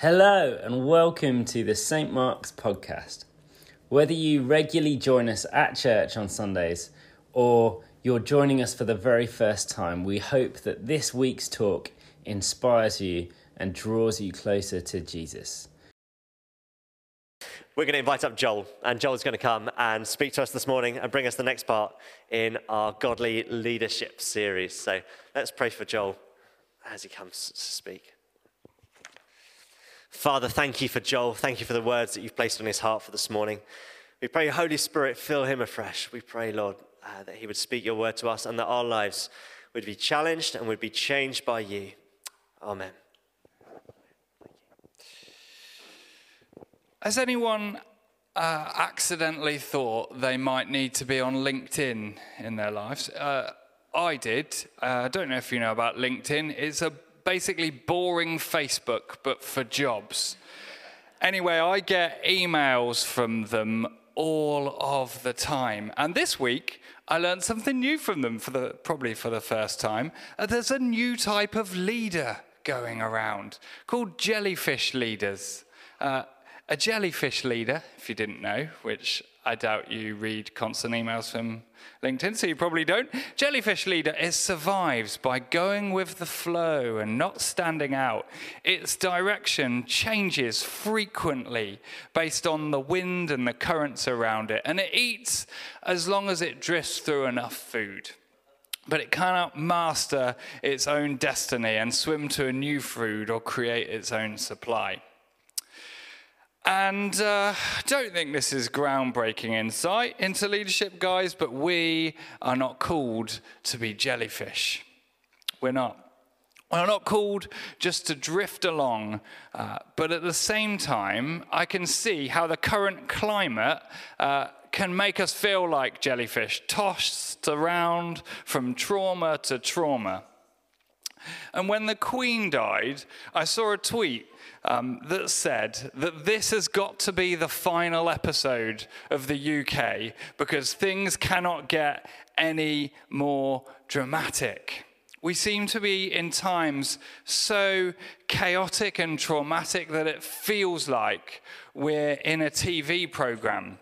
Hello, and welcome to the St. Mark's podcast. Whether you regularly join us at church on Sundays or you're joining us for the very first time, we hope that this week's talk inspires you and draws you closer to Jesus. We're going to invite up Joel, and Joel's going to come and speak to us this morning and bring us the next part in our godly leadership series. So let's pray for Joel as he comes to speak. Father, thank you for Joel. Thank you for the words that you've placed on his heart for this morning. We pray, Holy Spirit, fill him afresh. We pray, Lord, uh, that he would speak your word to us and that our lives would be challenged and would be changed by you. Amen. Has anyone uh, accidentally thought they might need to be on LinkedIn in their lives? Uh, I did. Uh, I don't know if you know about LinkedIn. It's a basically boring Facebook, but for jobs. Anyway, I get emails from them all of the time. And this week, I learned something new from them for the probably for the first time. Uh, there's a new type of leader going around called jellyfish leaders. Uh, a jellyfish leader, if you didn't know, which I doubt you read constant emails from LinkedIn, so you probably don't. Jellyfish leader it survives by going with the flow and not standing out. Its direction changes frequently based on the wind and the currents around it, and it eats as long as it drifts through enough food but it cannot master its own destiny and swim to a new food or create its own supply. And uh, don't think this is groundbreaking insight into leadership, guys, but we are not called to be jellyfish. We're not. We're not called just to drift along, uh, but at the same time, I can see how the current climate uh, can make us feel like jellyfish, tossed around from trauma to trauma. And when the Queen died, I saw a tweet um, that said that this has got to be the final episode of the UK because things cannot get any more dramatic. We seem to be in times so chaotic and traumatic that it feels like we're in a TV program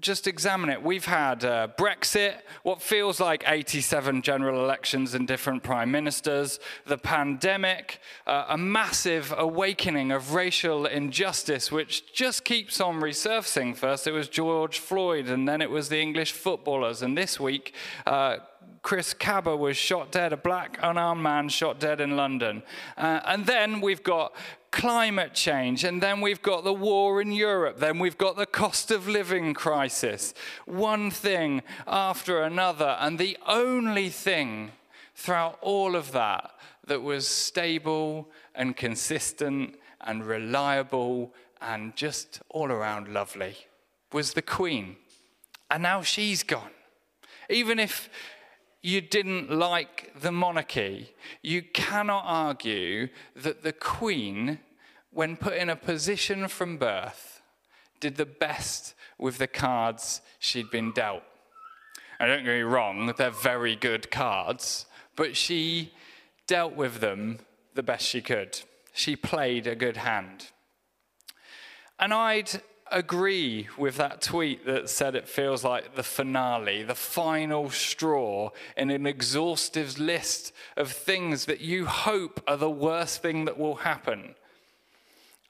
just examine it. We've had uh, Brexit, what feels like 87 general elections and different prime ministers, the pandemic, uh, a massive awakening of racial injustice, which just keeps on resurfacing. First, it was George Floyd, and then it was the English footballers. And this week, uh, Chris Kaba was shot dead, a black unarmed man shot dead in London. Uh, and then we've got climate change, and then we've got the war in Europe, then we've got the cost of living crisis. One thing after another. And the only thing throughout all of that that was stable and consistent and reliable and just all around lovely was the Queen. And now she's gone. Even if you didn't like the monarchy, you cannot argue that the Queen, when put in a position from birth, did the best with the cards she'd been dealt. And don't get me wrong, they're very good cards, but she dealt with them the best she could. She played a good hand. And I'd agree with that tweet that said it feels like the finale, the final straw in an exhaustive list of things that you hope are the worst thing that will happen.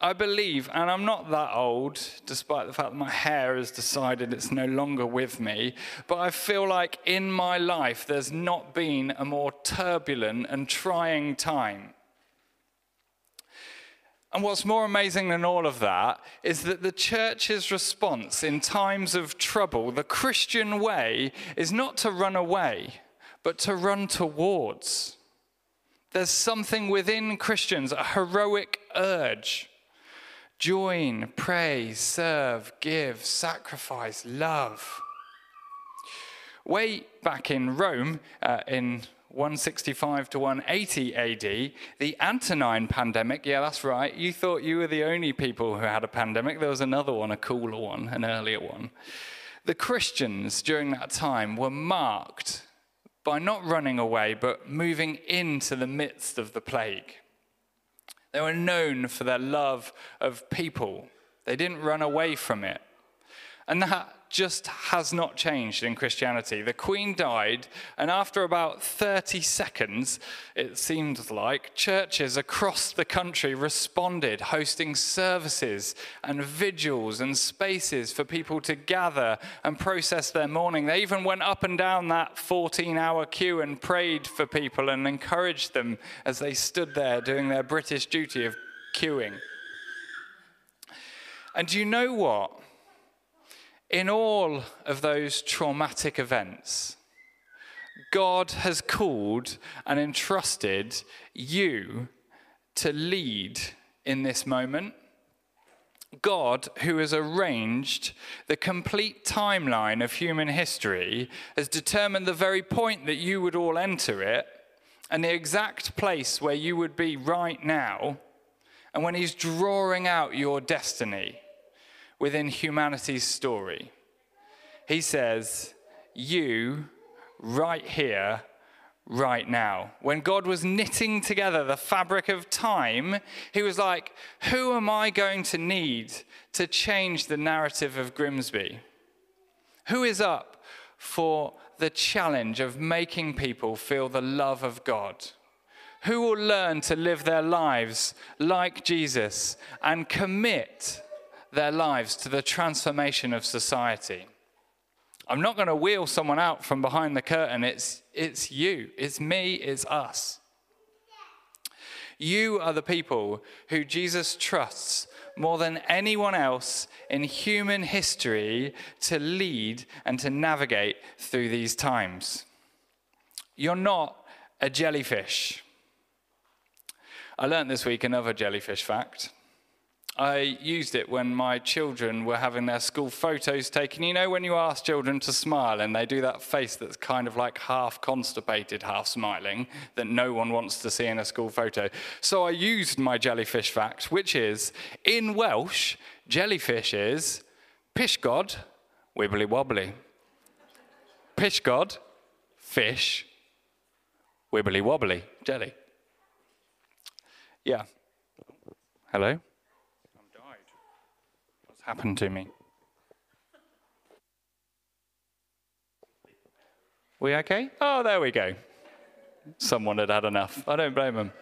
I believe, and I'm not that old, despite the fact that my hair has decided it's no longer with me, but I feel like in my life there's not been a more turbulent and trying time. And what's more amazing than all of that is that the church's response in times of trouble, the Christian way, is not to run away, but to run towards. There's something within Christians, a heroic urge. Join, pray, serve, give, sacrifice, love. Way back in Rome, uh, in 165 to 180 AD, the Antonine pandemic. Yeah, that's right. You thought you were the only people who had a pandemic. There was another one, a cooler one, an earlier one. The Christians during that time were marked by not running away, but moving into the midst of the plague. They were known for their love of people. They didn't run away from it. And that just has not changed in Christianity. The Queen died, and after about 30 seconds, it seemed like, churches across the country responded, hosting services and vigils and spaces for people to gather and process their mourning. They even went up and down that 14 hour queue and prayed for people and encouraged them as they stood there doing their British duty of queuing. And do you know what? In all of those traumatic events, God has called and entrusted you to lead in this moment. God, who has arranged the complete timeline of human history, has determined the very point that you would all enter it and the exact place where you would be right now. And when He's drawing out your destiny, within humanity's story. He says, You, right here, right now. When God was knitting together the fabric of time, He was like, Who am I going to need to change the narrative of Grimsby? Who is up for the challenge of making people feel the love of God? Who will learn to live their lives like Jesus and commit their lives to the transformation of society. I'm not going to wheel someone out from behind the curtain. It's, it's you, it's me, it's us. You are the people who Jesus trusts more than anyone else in human history to lead and to navigate through these times. You're not a jellyfish. I learned this week another jellyfish fact. I used it when my children were having their school photos taken. You know, when you ask children to smile and they do that face that's kind of like half constipated, half smiling, that no one wants to see in a school photo. So I used my jellyfish fact, which is in Welsh, jellyfish is pysgod, wibbly wobbly. Pysgod, fish, wibbly wobbly, jelly. Yeah. Hello? Happened to me. We okay? Oh, there we go. Someone had had enough. I don't blame them.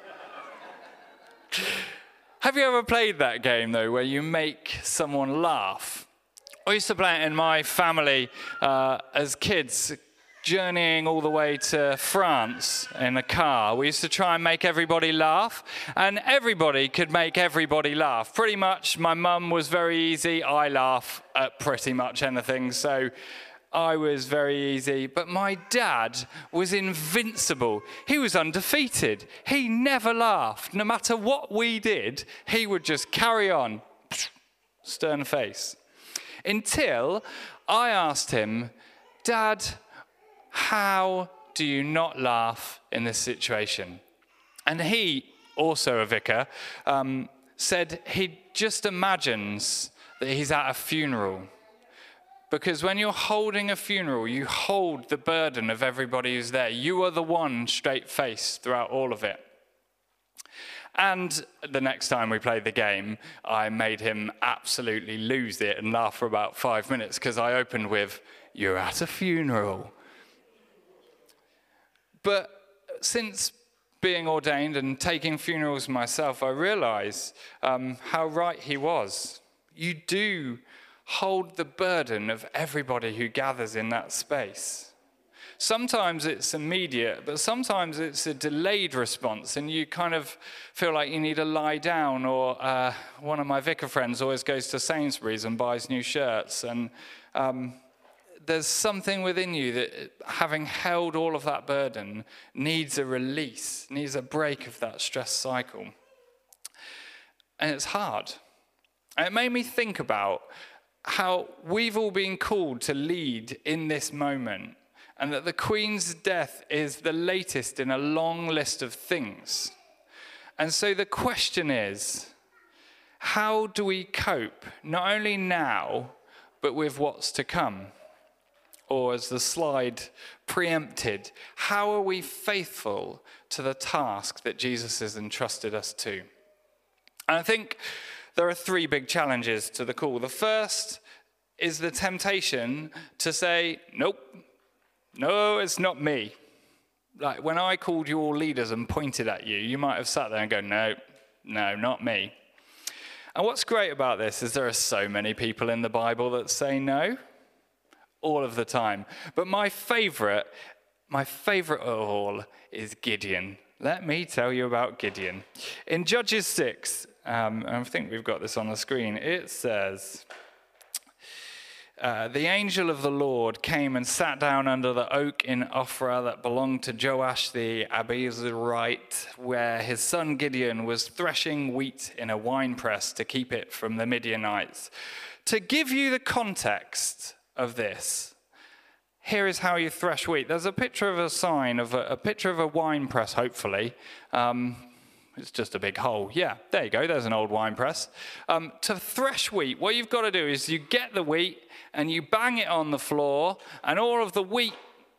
Have you ever played that game, though, where you make someone laugh? I used to play it in my family uh, as kids journeying all the way to France in a car, we used to try and make everybody laugh, and everybody could make everybody laugh. Pretty much, my mum was very easy. I laugh at pretty much anything, so I was very easy. But my dad was invincible. He was undefeated. He never laughed. No matter what we did, he would just carry on, stern face. Until I asked him, Dad, how do you not laugh in this situation? And he, also a vicar, um, said he just imagines that he's at a funeral. Because when you're holding a funeral, you hold the burden of everybody who's there. You are the one straight faced throughout all of it. And the next time we played the game, I made him absolutely lose it and laugh for about five minutes because I opened with, You're at a funeral. But since being ordained and taking funerals myself, I realize um, how right he was. You do hold the burden of everybody who gathers in that space. Sometimes it's immediate, but sometimes it's a delayed response, and you kind of feel like you need to lie down. Or uh, one of my vicar friends always goes to Sainsbury's and buys new shirts, and um, there's something within you that, having held all of that burden, needs a release, needs a break of that stress cycle. And it's hard. And it made me think about how we've all been called to lead in this moment, and that the Queen's death is the latest in a long list of things. And so the question is how do we cope, not only now, but with what's to come? Or as the slide preempted, how are we faithful to the task that Jesus has entrusted us to? And I think there are three big challenges to the call. The first is the temptation to say, nope, no, it's not me. Like when I called you all leaders and pointed at you, you might have sat there and go, no, no, not me. And what's great about this is there are so many people in the Bible that say no all of the time. But my favorite, my favorite of all is Gideon. Let me tell you about Gideon. In Judges 6, um, I think we've got this on the screen, it says, uh, the angel of the Lord came and sat down under the oak in Ophrah that belonged to Joash the Abiezrite, where his son Gideon was threshing wheat in a winepress to keep it from the Midianites. To give you the context of this, here is how you thresh wheat. There's a picture of a sign of a, a picture of a wine press, hopefully. Um, it's just a big hole. Yeah, there you go. There's an old wine press. Um, to thresh wheat, what you've got to do is you get the wheat and you bang it on the floor, and all of the wheat,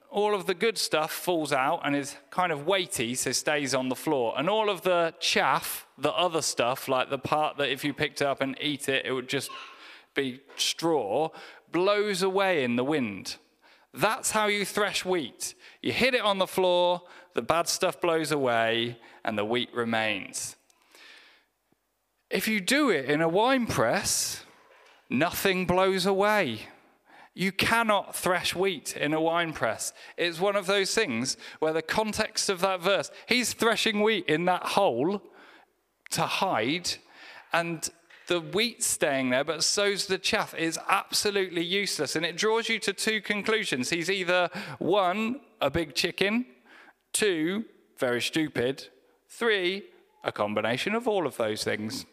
all of the good stuff falls out and is kind of weighty, so stays on the floor. And all of the chaff, the other stuff, like the part that if you picked up and eat it, it would just be straw, blows away in the wind. That's how you thresh wheat. You hit it on the floor, the bad stuff blows away, and the wheat remains. If you do it in a wine press, nothing blows away. You cannot thresh wheat in a wine press. It's one of those things where the context of that verse, he's threshing wheat in that hole to hide, and the wheat staying there, but so's the chaff, It's absolutely useless. And it draws you to two conclusions. He's either one, a big chicken, two, very stupid, three, a combination of all of those things.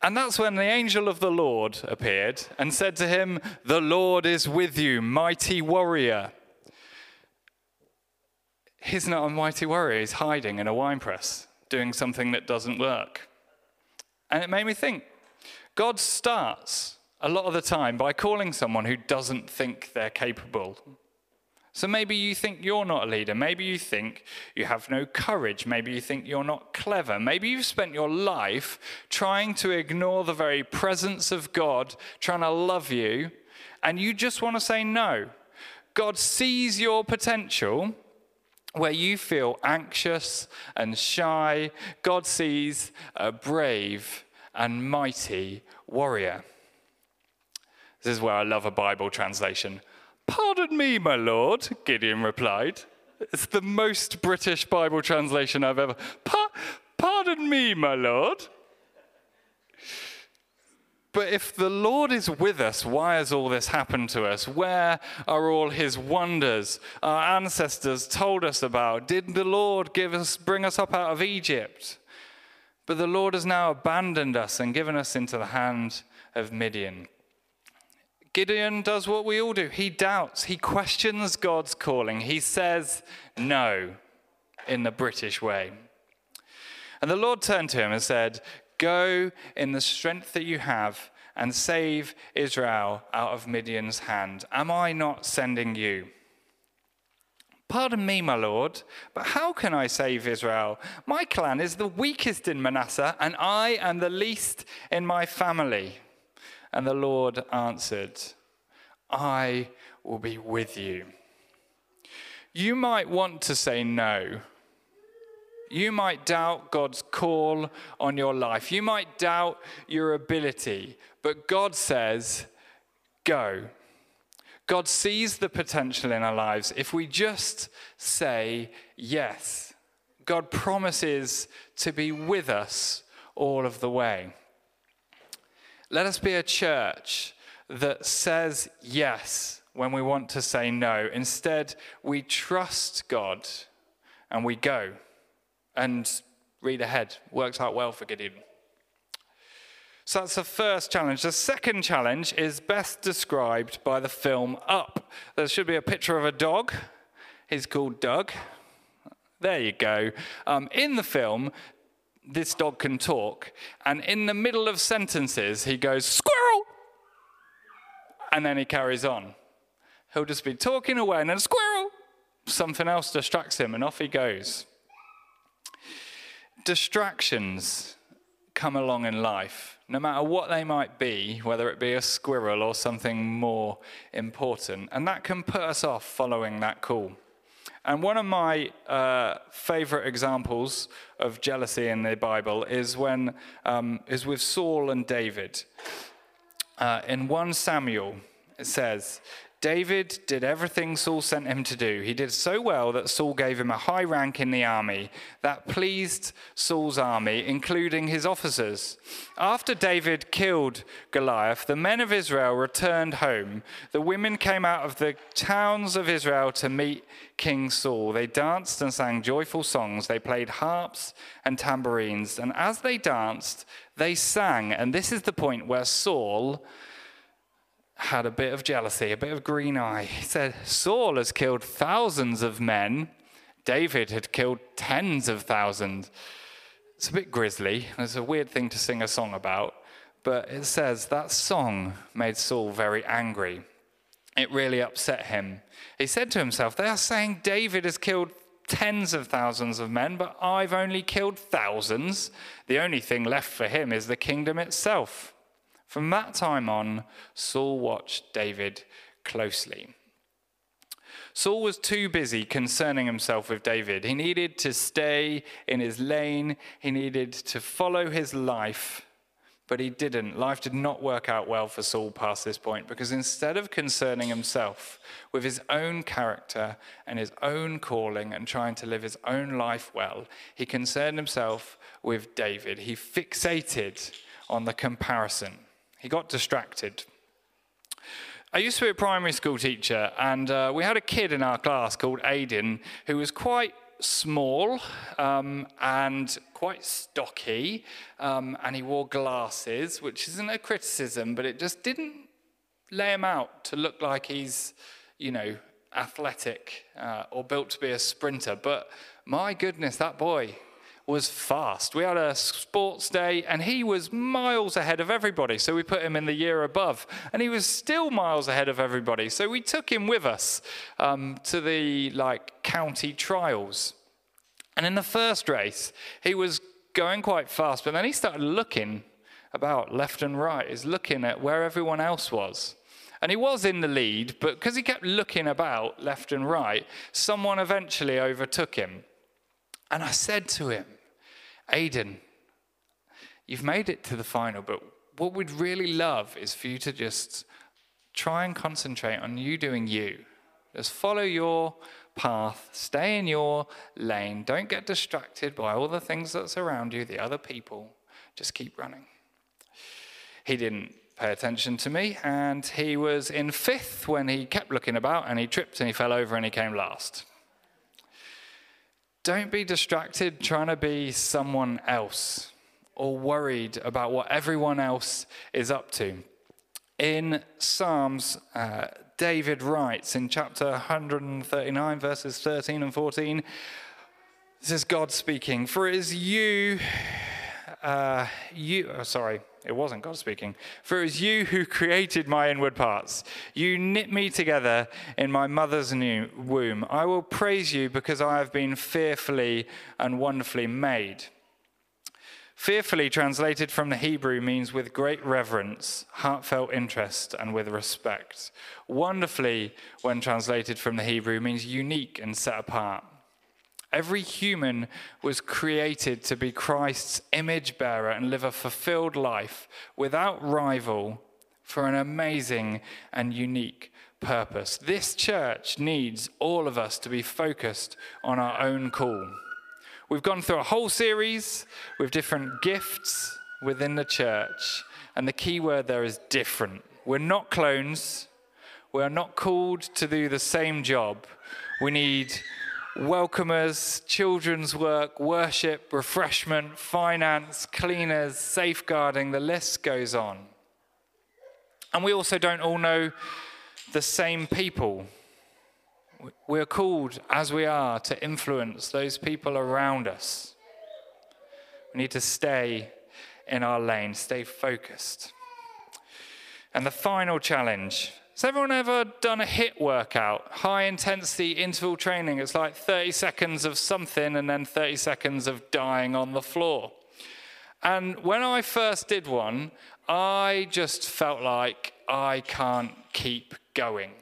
And that's when the angel of the Lord appeared and said to him, The Lord is with you, mighty warrior. He's not a mighty warrior, he's hiding in a wine press, doing something that doesn't work. And it made me think God starts a lot of the time by calling someone who doesn't think they're capable so maybe you think you're not a leader. Maybe you think you have no courage. Maybe you think you're not clever. Maybe you've spent your life trying to ignore the very presence of God, trying to love you, and you just want to say no. God sees your potential where you feel anxious and shy. God sees a brave and mighty warrior. This is where I love a Bible translation. Pardon me, my lord, Gideon replied. It's the most British Bible translation I've ever. Pa- pardon me, my lord. But if the Lord is with us, why has all this happened to us? Where are all his wonders our ancestors told us about? Did the Lord give us, bring us up out of Egypt? But the Lord has now abandoned us and given us into the hand of Midian. Gideon does what we all do. He doubts, he questions God's calling. He says no in the British way. And the Lord turned to him and said, Go in the strength that you have and save Israel out of Midian's hand. Am I not sending you? Pardon me, my lord, but how can I save Israel? My clan is the weakest in Manasseh, and I am the least in my family. And the Lord answered, I will be with you. You might want to say no. You might doubt God's call on your life. You might doubt your ability, but God says, go. God sees the potential in our lives if we just say yes. God promises to be with us all of the way. Let us be a church that says yes when we want to say no. Instead, we trust God and we go. And read ahead. Works out well for Gideon. So that's the first challenge. The second challenge is best described by the film Up. There should be a picture of a dog. He's called Doug. There you go. Um, in the film, this dog can talk, and in the middle of sentences, he goes, Squirrel! And then he carries on. He'll just be talking away, and then squirrel! Something else distracts him, and off he goes. Distractions come along in life, no matter what they might be, whether it be a squirrel or something more important, and that can put us off following that call. And one of my uh, favorite examples of jealousy in the Bible is when um, is with Saul and David. Uh, in 1 Samuel, it says, David did everything Saul sent him to do. He did so well that Saul gave him a high rank in the army. That pleased Saul's army, including his officers. After David killed Goliath, the men of Israel returned home. The women came out of the towns of Israel to meet King Saul. They danced and sang joyful songs. They played harps and tambourines. And as they danced, they sang. And this is the point where Saul had a bit of jealousy, a bit of green eye. He said, Saul has killed thousands of men. David had killed tens of thousands. It's a bit grisly. It's a weird thing to sing a song about. But it says that song made Saul very angry. It really upset him. He said to himself, They are saying David has killed tens of thousands of men, but I've only killed thousands. The only thing left for him is the kingdom itself. From that time on, Saul watched David closely. Saul was too busy concerning himself with David. He needed to stay in his lane, he needed to follow his life, but he didn't. Life did not work out well for Saul past this point because instead of concerning himself with his own character and his own calling and trying to live his own life well, he concerned himself with David. He fixated on the comparison. He got distracted. I used to be a primary school teacher, and uh, we had a kid in our class called Aidan who was quite small um, and quite stocky, um, and he wore glasses, which isn't a criticism, but it just didn't lay him out to look like he's, you know, athletic uh, or built to be a sprinter. But my goodness, that boy was fast. We had a sports day and he was miles ahead of everybody. So we put him in the year above and he was still miles ahead of everybody. So we took him with us um, to the like county trials. And in the first race, he was going quite fast, but then he started looking about left and right. He's looking at where everyone else was. And he was in the lead, but because he kept looking about left and right, someone eventually overtook him. And I said to him, Aiden, you've made it to the final, but what we'd really love is for you to just try and concentrate on you doing you. Just follow your path, stay in your lane. Don't get distracted by all the things that's around you, the other people. Just keep running. He didn't pay attention to me, and he was in fifth when he kept looking about and he tripped and he fell over and he came last. Don't be distracted trying to be someone else or worried about what everyone else is up to. In Psalms, uh, David writes in chapter 139, verses 13 and 14, this is God speaking, For it is you, uh, you, oh, sorry, it wasn't God speaking. For it was you who created my inward parts. You knit me together in my mother's new womb. I will praise you because I have been fearfully and wonderfully made. Fearfully, translated from the Hebrew, means with great reverence, heartfelt interest, and with respect. Wonderfully, when translated from the Hebrew, means unique and set apart. Every human was created to be Christ's image bearer and live a fulfilled life without rival for an amazing and unique purpose. This church needs all of us to be focused on our own call. We've gone through a whole series with different gifts within the church, and the key word there is different. We're not clones, we're not called to do the same job. We need welcomers, children's work, worship, refreshment, finance, cleaners, safeguarding, the list goes on. And we also don't all know the same people. We're called, as we are, to influence those people around us. We need to stay in our lane, stay focused. And the final challenge Has everyone ever done a HIIT workout? High intensity interval training. It's like 30 seconds of something and then 30 seconds of dying on the floor. And when I first did one, I just felt like I can't keep going.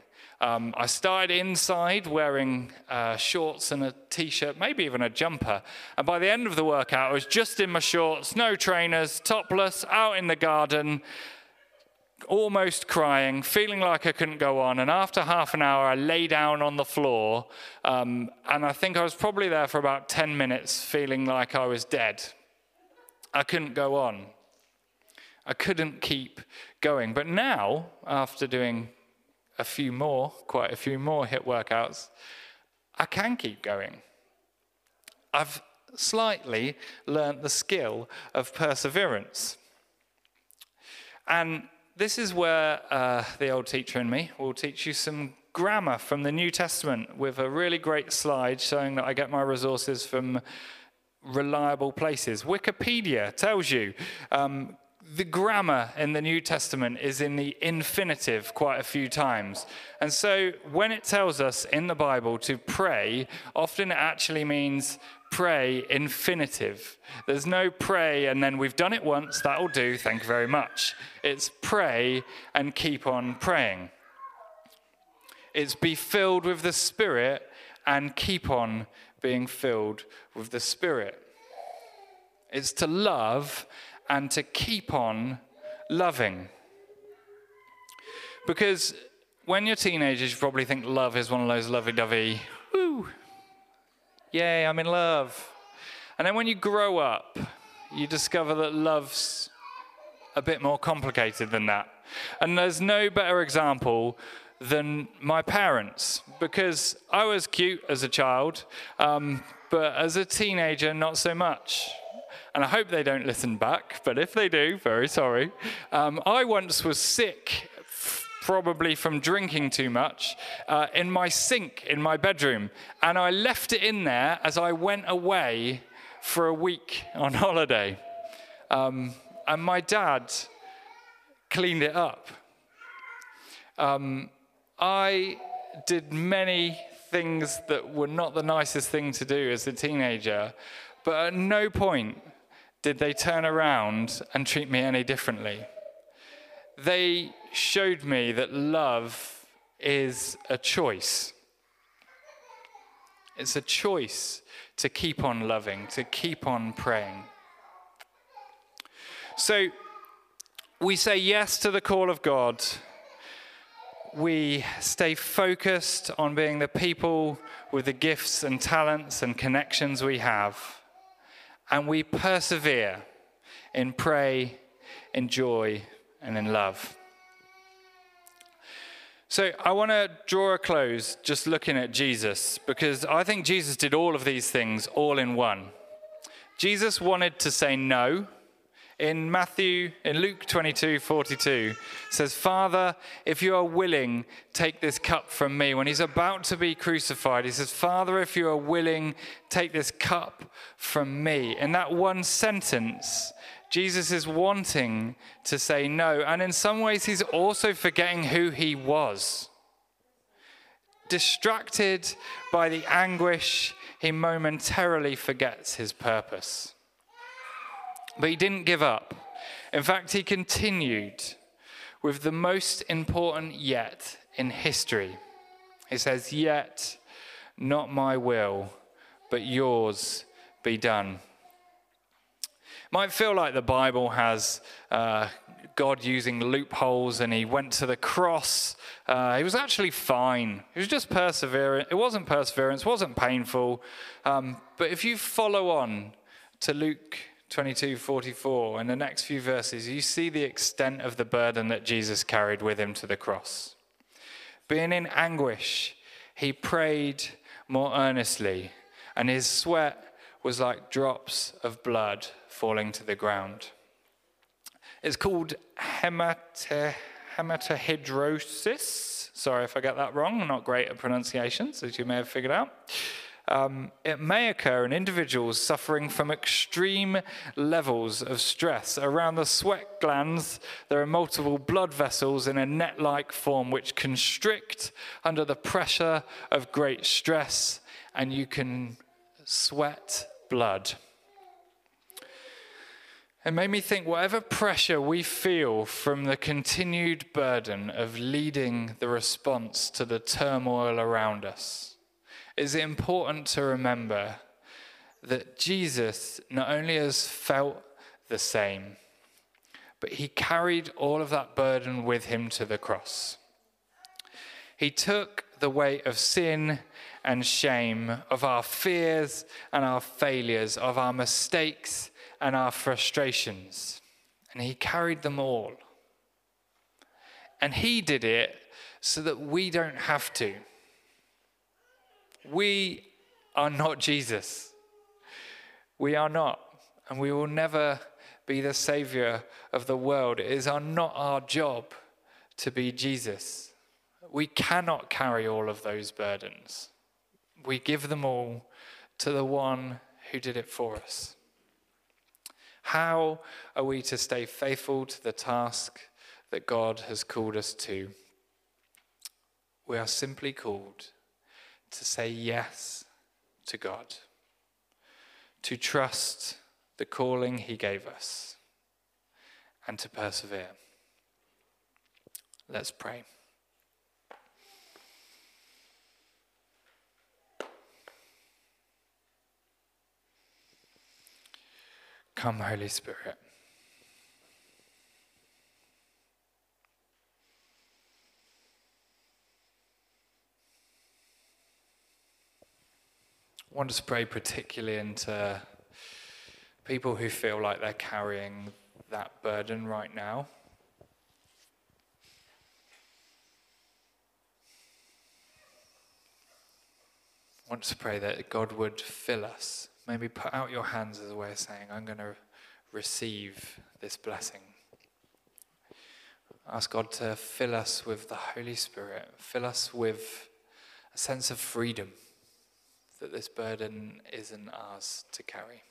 Um, I started inside wearing uh, shorts and a t shirt, maybe even a jumper. And by the end of the workout, I was just in my shorts, no trainers, topless, out in the garden, almost crying, feeling like I couldn't go on. And after half an hour, I lay down on the floor. Um, and I think I was probably there for about 10 minutes, feeling like I was dead. I couldn't go on. I couldn't keep going. But now, after doing a few more, quite a few more HIIT workouts, I can keep going. I've slightly learnt the skill of perseverance. And this is where uh, the old teacher in me will teach you some grammar from the New Testament with a really great slide showing that I get my resources from reliable places. Wikipedia tells you um, the grammar in the New Testament is in the infinitive quite a few times. And so when it tells us in the Bible to pray, often it actually means pray infinitive. There's no pray and then we've done it once, that'll do, thank you very much. It's pray and keep on praying. It's be filled with the Spirit and keep on being filled with the Spirit. It's to love and to keep on loving. Because when you're teenagers, you probably think love is one of those lovey dovey, woo, yay, I'm in love. And then when you grow up, you discover that love's a bit more complicated than that. And there's no better example than my parents, because I was cute as a child, um, but as a teenager, not so much and I hope they don't listen back, but if they do, very sorry. Um, I once was sick, probably from drinking too much, uh, in my sink in my bedroom, and I left it in there as I went away for a week on holiday. Um, and my dad cleaned it up. Um, I did many things that were not the nicest thing to do as a teenager, but at no point did they turn around and treat me any differently. They showed me that love is a choice. It's a choice to keep on loving, to keep on praying. So we say yes to the call of God. We stay focused on being the people with the gifts and talents and connections we have and we persevere in pray, in joy, and in love. So, I want to draw a close just looking at Jesus because I think Jesus did all of these things all in one. Jesus wanted to say no in Matthew, in Luke 22 42, says, Father, if you are willing, take this cup from me. When he's about to be crucified, he says, Father, if you are willing, take this cup from me. In that one sentence, Jesus is wanting to say no. And in some ways, he's also forgetting who he was. Distracted by the anguish, he momentarily forgets his purpose. But he didn't give up. In fact, he continued with the most important yet in history. He says, Yet not my will, but yours be done. Might feel like the Bible has uh, God using loopholes and he went to the cross. Uh, he was actually fine. It was just perseverance. It wasn't perseverance, wasn't painful. Um, but if you follow on to Luke 22 44, in the next few verses, you see the extent of the burden that Jesus carried with him to the cross. Being in anguish, he prayed more earnestly, and his sweat was like drops of blood falling to the ground. It's called hemate, hematohidrosis. Sorry if I get that wrong. Not great at pronunciations, as you may have figured out. um, it may occur in individuals suffering from extreme levels of stress. Around the sweat glands, there are multiple blood vessels in a net like form which constrict under the pressure of great stress, and you can sweat blood. It made me think whatever pressure we feel from the continued burden of leading the response to the turmoil around us, is it important to remember that Jesus not only has felt the same, but he carried all of that burden with him to the cross. He took the weight of sin and shame, of our fears and our failures, of our mistakes and our frustrations. And he carried them all. And he did it so that we don't have to. We are not Jesus. We are not. And we will never be the Savior of the world. It is our, not our job to be Jesus. We cannot carry all of those burdens. We give them all to the one who did it for us. How are we to stay faithful to the task that God has called us to? We are simply called to say yes to God, to trust the calling He gave us, and to persevere. Let's pray. Come, Holy Spirit. I want to pray particularly into people who feel like they're carrying that burden right now. I want to pray that God would fill us maybe put out your hands as a way of saying, I'm going to receive this blessing. Ask God to fill us with the Holy Spirit, fill us with a sense of freedom that this burden isn't ours to carry.